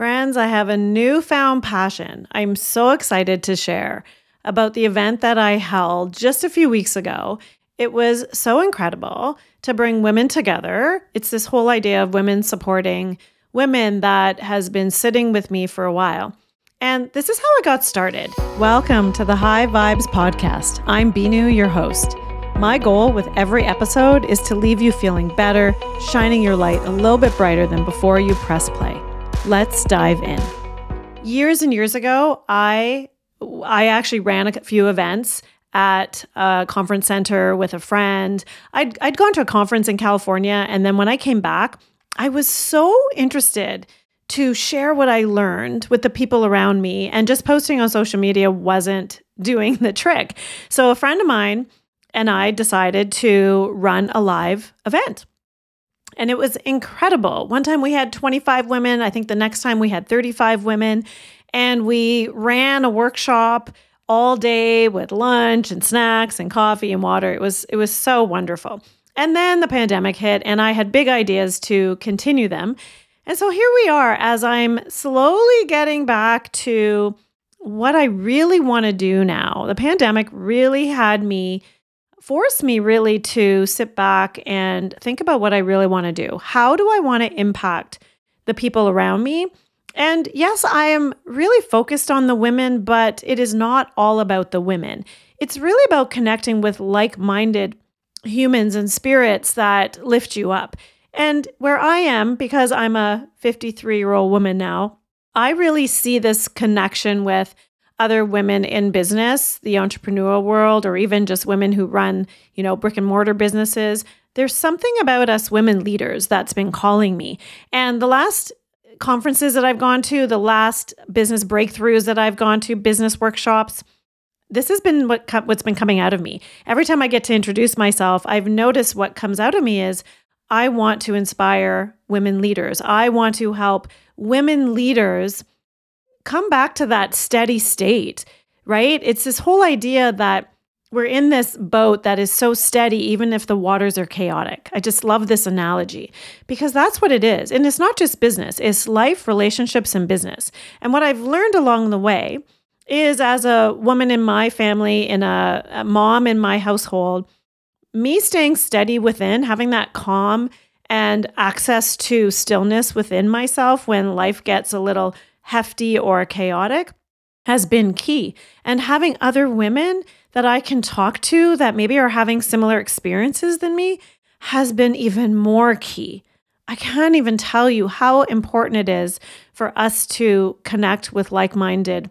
Friends, I have a newfound passion I'm so excited to share about the event that I held just a few weeks ago. It was so incredible to bring women together. It's this whole idea of women supporting women that has been sitting with me for a while. And this is how it got started. Welcome to the High Vibes Podcast. I'm Binu, your host. My goal with every episode is to leave you feeling better, shining your light a little bit brighter than before you press play. Let's dive in. Years and years ago, I I actually ran a few events at a conference center with a friend. I'd I'd gone to a conference in California and then when I came back, I was so interested to share what I learned with the people around me and just posting on social media wasn't doing the trick. So a friend of mine and I decided to run a live event and it was incredible. One time we had 25 women. I think the next time we had 35 women. And we ran a workshop all day with lunch and snacks and coffee and water. It was it was so wonderful. And then the pandemic hit and I had big ideas to continue them. And so here we are as I'm slowly getting back to what I really want to do now. The pandemic really had me forced me really to sit back and think about what I really want to do. How do I want to impact the people around me? And yes, I am really focused on the women, but it is not all about the women. It's really about connecting with like minded humans and spirits that lift you up. And where I am, because I'm a 53 year old woman now, I really see this connection with other women in business, the entrepreneurial world, or even just women who run, you know, brick and mortar businesses. There's something about us women leaders that's been calling me. And the last conferences that I've gone to, the last business breakthroughs that I've gone to, business workshops, this has been what co- what's been coming out of me. Every time I get to introduce myself, I've noticed what comes out of me is I want to inspire women leaders. I want to help women leaders come back to that steady state, right? It's this whole idea that we're in this boat that is so steady, even if the waters are chaotic. I just love this analogy because that's what it is. And it's not just business, it's life, relationships, and business. And what I've learned along the way is as a woman in my family, in a, a mom in my household, me staying steady within, having that calm and access to stillness within myself when life gets a little hefty or chaotic has been key. And having other women that I can talk to that maybe are having similar experiences than me has been even more key. I can't even tell you how important it is for us to connect with like-minded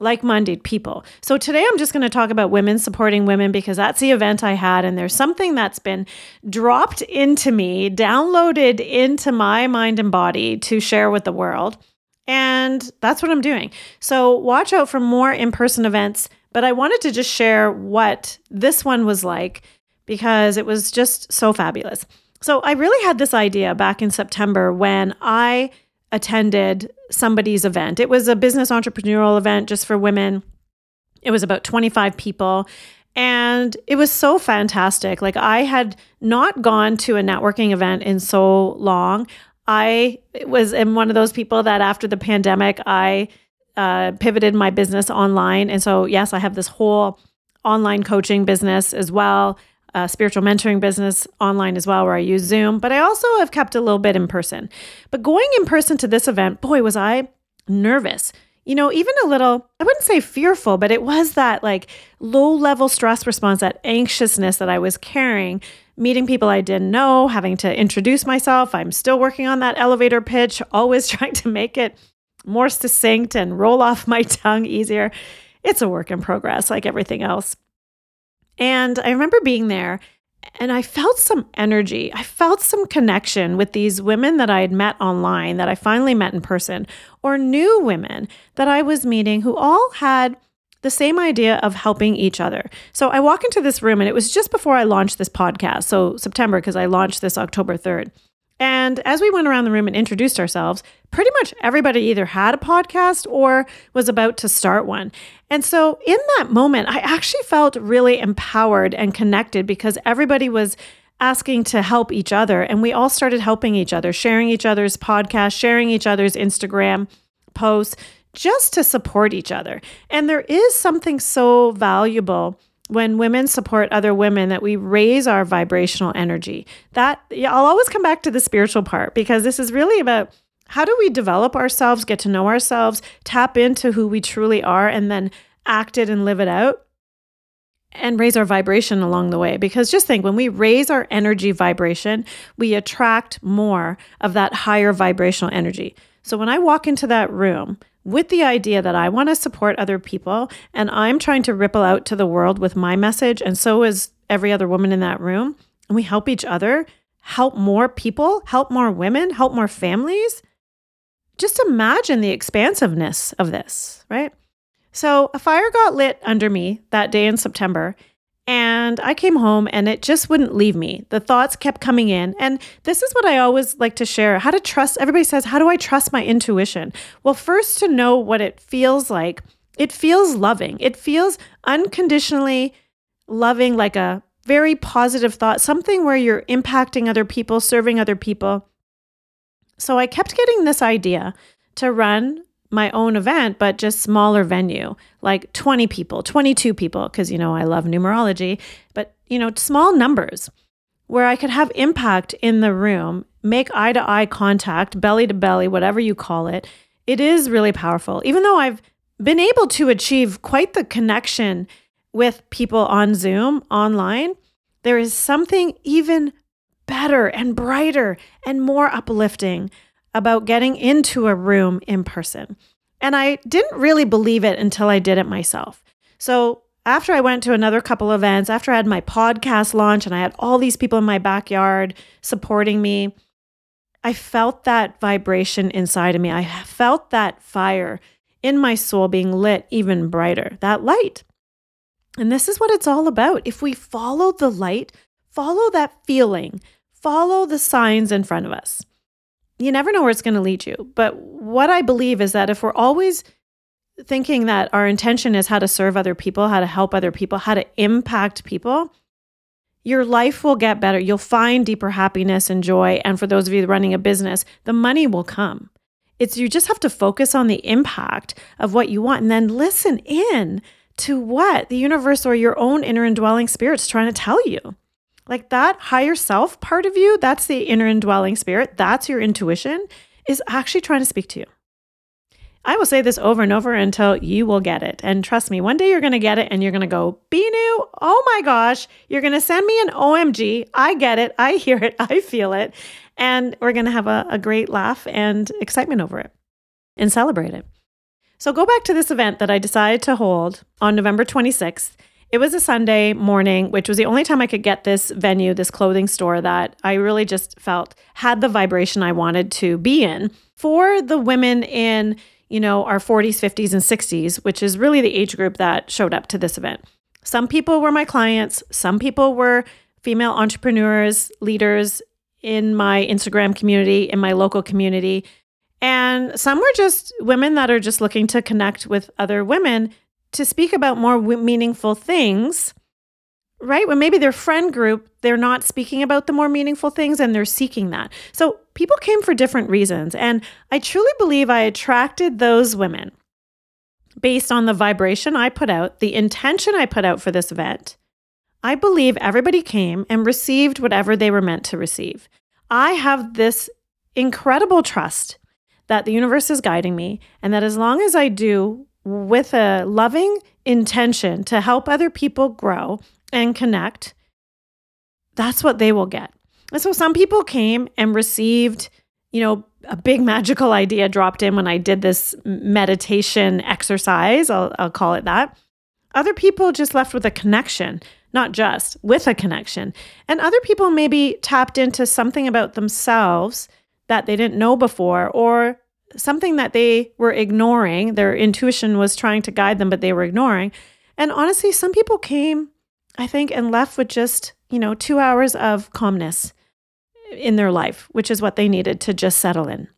like-minded people. So today I'm just going to talk about women supporting women because that's the event I had and there's something that's been dropped into me, downloaded into my mind and body to share with the world. And that's what I'm doing. So watch out for more in person events. But I wanted to just share what this one was like because it was just so fabulous. So I really had this idea back in September when I attended somebody's event. It was a business entrepreneurial event just for women. It was about 25 people. And it was so fantastic. Like, I had not gone to a networking event in so long. I was in one of those people that after the pandemic, I uh, pivoted my business online. And so, yes, I have this whole online coaching business as well, spiritual mentoring business online as well, where I use Zoom. But I also have kept a little bit in person. But going in person to this event, boy, was I nervous. You know, even a little, I wouldn't say fearful, but it was that like low level stress response, that anxiousness that I was carrying meeting people I didn't know, having to introduce myself. I'm still working on that elevator pitch, always trying to make it more succinct and roll off my tongue easier. It's a work in progress, like everything else. And I remember being there and I felt some energy. I felt some connection with these women that I had met online, that I finally met in person, or new women that I was meeting who all had the same idea of helping each other. So I walk into this room and it was just before I launched this podcast. So September, because I launched this October 3rd. And as we went around the room and introduced ourselves, pretty much everybody either had a podcast or was about to start one. And so in that moment, I actually felt really empowered and connected because everybody was asking to help each other. And we all started helping each other, sharing each other's podcast, sharing each other's Instagram posts just to support each other. And there is something so valuable when women support other women that we raise our vibrational energy. That I'll always come back to the spiritual part because this is really about how do we develop ourselves, get to know ourselves, tap into who we truly are and then act it and live it out and raise our vibration along the way. Because just think when we raise our energy vibration, we attract more of that higher vibrational energy. So when I walk into that room with the idea that I want to support other people and I'm trying to ripple out to the world with my message, and so is every other woman in that room, and we help each other, help more people, help more women, help more families. Just imagine the expansiveness of this, right? So a fire got lit under me that day in September. And I came home and it just wouldn't leave me. The thoughts kept coming in. And this is what I always like to share how to trust. Everybody says, How do I trust my intuition? Well, first, to know what it feels like, it feels loving. It feels unconditionally loving, like a very positive thought, something where you're impacting other people, serving other people. So I kept getting this idea to run my own event, but just smaller venue, like 20 people, 22 people, because, you know, I love numerology, but, you know, small numbers where I could have impact in the room, make eye to eye contact, belly to belly, whatever you call it. It is really powerful. Even though I've been able to achieve quite the connection with people on Zoom online, there is something even better and brighter and more uplifting about getting into a room in person. And I didn't really believe it until I did it myself. So, after I went to another couple events, after I had my podcast launch and I had all these people in my backyard supporting me, I felt that vibration inside of me. I felt that fire in my soul being lit even brighter, that light. And this is what it's all about. If we follow the light, follow that feeling, follow the signs in front of us you never know where it's going to lead you. But what I believe is that if we're always thinking that our intention is how to serve other people, how to help other people, how to impact people, your life will get better. You'll find deeper happiness and joy. And for those of you running a business, the money will come. It's you just have to focus on the impact of what you want and then listen in to what the universe or your own inner indwelling spirit's trying to tell you. Like that higher self part of you, that's the inner indwelling spirit, that's your intuition, is actually trying to speak to you. I will say this over and over until you will get it. And trust me, one day you're going to get it and you're going to go, Binu, oh my gosh, you're going to send me an OMG. I get it. I hear it. I feel it. And we're going to have a, a great laugh and excitement over it and celebrate it. So go back to this event that I decided to hold on November 26th. It was a Sunday morning, which was the only time I could get this venue, this clothing store that I really just felt had the vibration I wanted to be in for the women in, you know, our 40s, 50s, and 60s, which is really the age group that showed up to this event. Some people were my clients, some people were female entrepreneurs, leaders in my Instagram community, in my local community. And some were just women that are just looking to connect with other women to speak about more meaningful things, right? When maybe their friend group, they're not speaking about the more meaningful things and they're seeking that. So people came for different reasons. And I truly believe I attracted those women based on the vibration I put out, the intention I put out for this event. I believe everybody came and received whatever they were meant to receive. I have this incredible trust that the universe is guiding me, and that as long as I do with a loving intention to help other people grow and connect, that's what they will get. And so some people came and received, you know, a big magical idea dropped in when I did this meditation exercise. I'll, I'll call it that. Other people just left with a connection, not just with a connection. And other people maybe tapped into something about themselves that they didn't know before, or something that they were ignoring. Their intuition was trying to guide them, but they were ignoring. And honestly, some people came, I think, and left with just, you know, two hours of calmness in their life, which is what they needed to just settle in.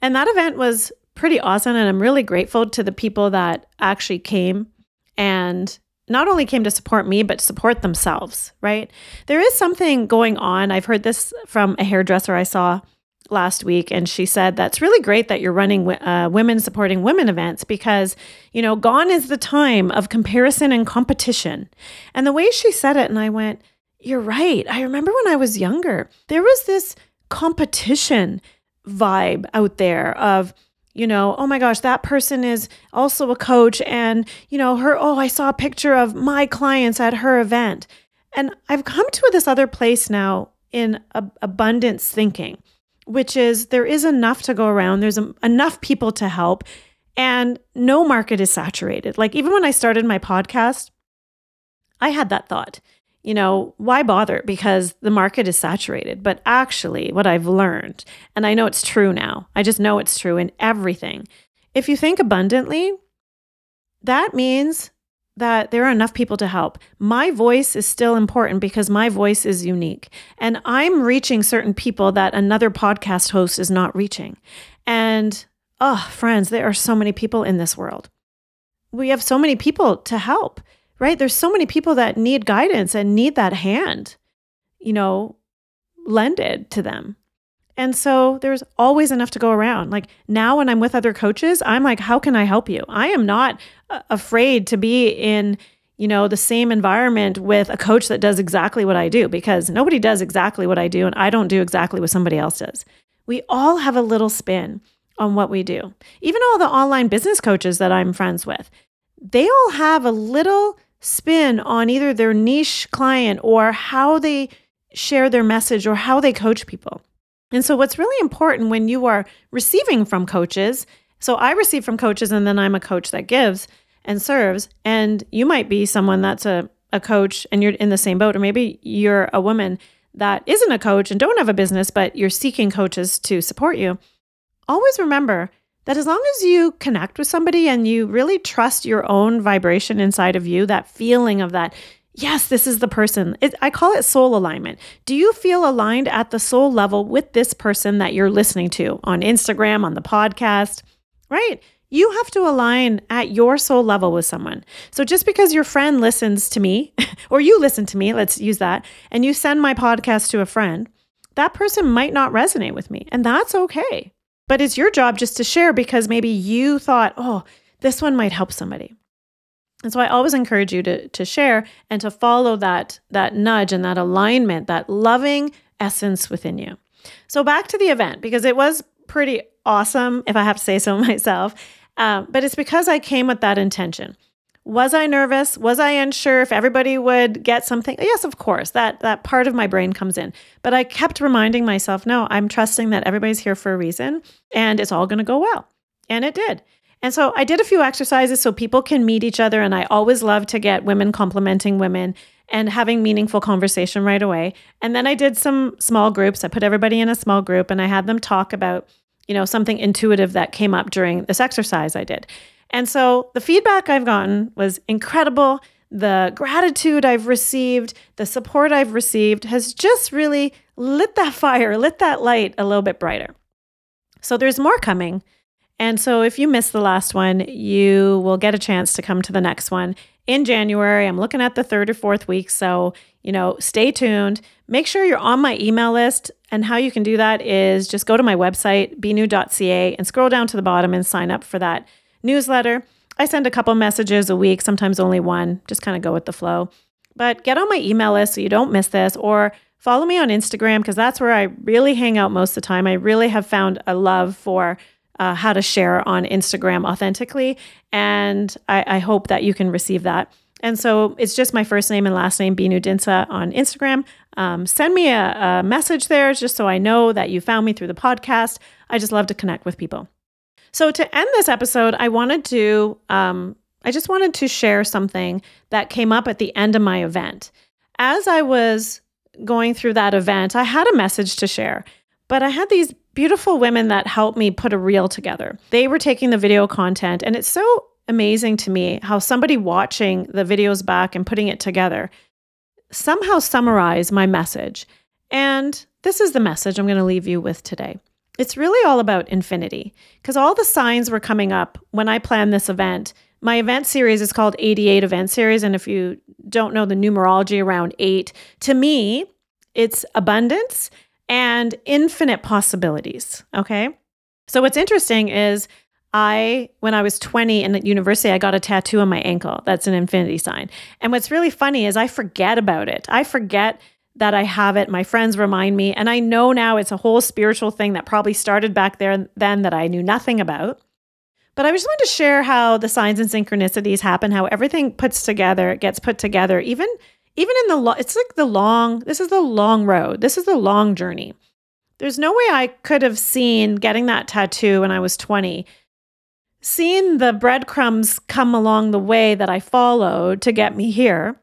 And that event was pretty awesome. And I'm really grateful to the people that actually came and not only came to support me, but support themselves, right? There is something going on. I've heard this from a hairdresser I saw last week and she said that's really great that you're running uh, women supporting women events because you know gone is the time of comparison and competition and the way she said it and i went you're right i remember when i was younger there was this competition vibe out there of you know, oh my gosh, that person is also a coach. And, you know, her, oh, I saw a picture of my clients at her event. And I've come to this other place now in ab- abundance thinking, which is there is enough to go around, there's a, enough people to help, and no market is saturated. Like, even when I started my podcast, I had that thought you know, why bother? Because the market is saturated. But actually, what I've learned, and I know it's true now, I just know it's true in everything. If you think abundantly, that means that there are enough people to help. My voice is still important because my voice is unique. And I'm reaching certain people that another podcast host is not reaching. And oh, friends, there are so many people in this world. We have so many people to help right? There's so many people that need guidance and need that hand, you know, lended to them. And so there's always enough to go around. Like now, when I'm with other coaches, I'm like, how can I help you? I am not afraid to be in, you know, the same environment with a coach that does exactly what I do because nobody does exactly what I do and I don't do exactly what somebody else does. We all have a little spin on what we do. Even all the online business coaches that I'm friends with, they all have a little spin on either their niche client or how they share their message or how they coach people. And so, what's really important when you are receiving from coaches, so I receive from coaches and then I'm a coach that gives and serves, and you might be someone that's a, a coach and you're in the same boat, or maybe you're a woman that isn't a coach and don't have a business, but you're seeking coaches to support you. Always remember that as long as you connect with somebody and you really trust your own vibration inside of you, that feeling of that, yes, this is the person. It, I call it soul alignment. Do you feel aligned at the soul level with this person that you're listening to on Instagram, on the podcast? Right? You have to align at your soul level with someone. So just because your friend listens to me, or you listen to me, let's use that, and you send my podcast to a friend, that person might not resonate with me. And that's okay. But it's your job just to share because maybe you thought, oh, this one might help somebody. And so I always encourage you to, to share and to follow that, that nudge and that alignment, that loving essence within you. So back to the event, because it was pretty awesome, if I have to say so myself. Um, but it's because I came with that intention. Was I nervous? Was I unsure if everybody would get something? Yes, of course. That that part of my brain comes in. But I kept reminding myself, no, I'm trusting that everybody's here for a reason and it's all going to go well. And it did. And so I did a few exercises so people can meet each other and I always love to get women complimenting women and having meaningful conversation right away. And then I did some small groups. I put everybody in a small group and I had them talk about, you know, something intuitive that came up during this exercise I did. And so the feedback I've gotten was incredible. The gratitude I've received, the support I've received has just really lit that fire, lit that light a little bit brighter. So there's more coming. And so if you missed the last one, you will get a chance to come to the next one in January. I'm looking at the third or fourth week. So, you know, stay tuned. Make sure you're on my email list. And how you can do that is just go to my website, binu.ca, and scroll down to the bottom and sign up for that newsletter. I send a couple messages a week, sometimes only one, just kind of go with the flow. But get on my email list so you don't miss this, or follow me on Instagram because that's where I really hang out most of the time. I really have found a love for uh, how to share on Instagram authentically. And I, I, hope that you can receive that. And so it's just my first name and last name, Binu Dinsa, on Instagram. Um, send me a, a message there just so I know that you found me through the podcast. I just love to connect with people. So to end this episode, I wanted to um, I just wanted to share something that came up at the end of my event. As I was going through that event, I had a message to share, but I had these beautiful women that helped me put a reel together. They were taking the video content, and it's so amazing to me how somebody watching the videos back and putting it together somehow summarized my message. And this is the message I'm going to leave you with today it's really all about infinity because all the signs were coming up when I planned this event. My event series is called 88 Event Series. And if you don't know the numerology around eight, to me, it's abundance and infinite possibilities. Okay. So, what's interesting is I, when I was 20 in at university, I got a tattoo on my ankle. That's an infinity sign. And what's really funny is I forget about it. I forget that I have it. My friends remind me. And I know now it's a whole spiritual thing that probably started back there then that I knew nothing about. But I just wanted to share how the signs and synchronicities happen, how everything puts together, gets put together, even even in the lo- it's like the long this is the long road. This is the long journey. There's no way I could have seen getting that tattoo when I was 20 seeing the breadcrumbs come along the way that I followed to get me here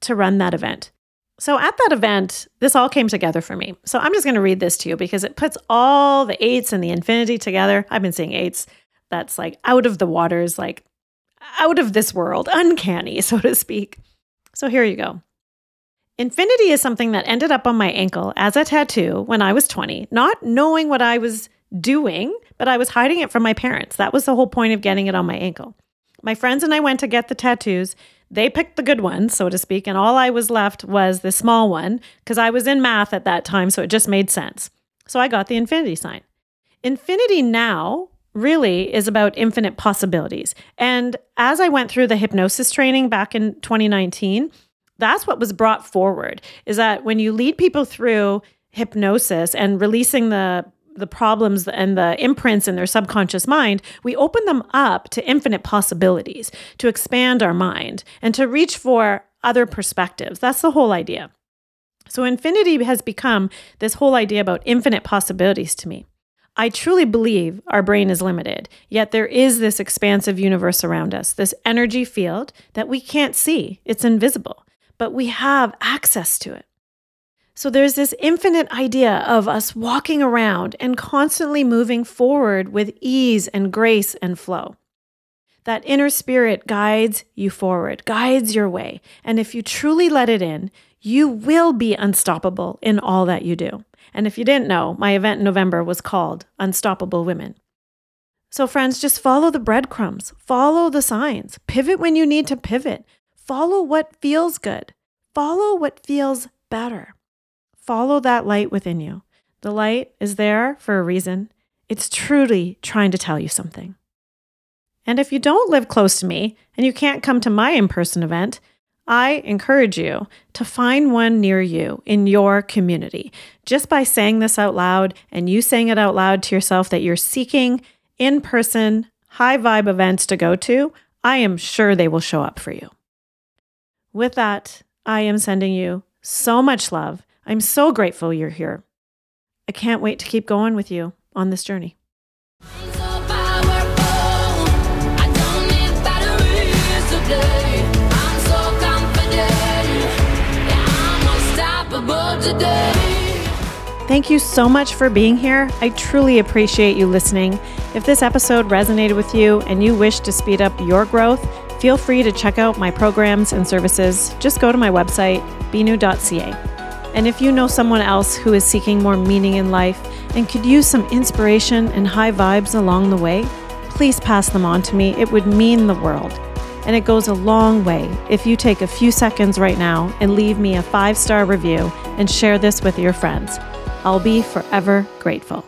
to run that event. So at that event, this all came together for me. So I'm just going to read this to you because it puts all the eights and the infinity together. I've been seeing eights that's like out of the waters, like out of this world, uncanny, so to speak. So here you go. Infinity is something that ended up on my ankle as a tattoo when I was 20, not knowing what I was doing, but I was hiding it from my parents. That was the whole point of getting it on my ankle. My friends and I went to get the tattoos. They picked the good ones, so to speak, and all I was left was the small one because I was in math at that time, so it just made sense. So I got the infinity sign. Infinity now really is about infinite possibilities. And as I went through the hypnosis training back in 2019, that's what was brought forward is that when you lead people through hypnosis and releasing the the problems and the imprints in their subconscious mind, we open them up to infinite possibilities, to expand our mind, and to reach for other perspectives. That's the whole idea. So, infinity has become this whole idea about infinite possibilities to me. I truly believe our brain is limited, yet there is this expansive universe around us, this energy field that we can't see. It's invisible, but we have access to it. So there's this infinite idea of us walking around and constantly moving forward with ease and grace and flow. That inner spirit guides you forward, guides your way. And if you truly let it in, you will be unstoppable in all that you do. And if you didn't know, my event in November was called Unstoppable Women. So, friends, just follow the breadcrumbs, follow the signs, pivot when you need to pivot, follow what feels good, follow what feels better. Follow that light within you. The light is there for a reason. It's truly trying to tell you something. And if you don't live close to me and you can't come to my in person event, I encourage you to find one near you in your community. Just by saying this out loud and you saying it out loud to yourself that you're seeking in person, high vibe events to go to, I am sure they will show up for you. With that, I am sending you so much love I'm so grateful you're here. I can't wait to keep going with you on this journey. Thank you so much for being here. I truly appreciate you listening. If this episode resonated with you and you wish to speed up your growth, feel free to check out my programs and services. Just go to my website, binu.ca. And if you know someone else who is seeking more meaning in life and could use some inspiration and high vibes along the way, please pass them on to me. It would mean the world. And it goes a long way if you take a few seconds right now and leave me a five star review and share this with your friends. I'll be forever grateful.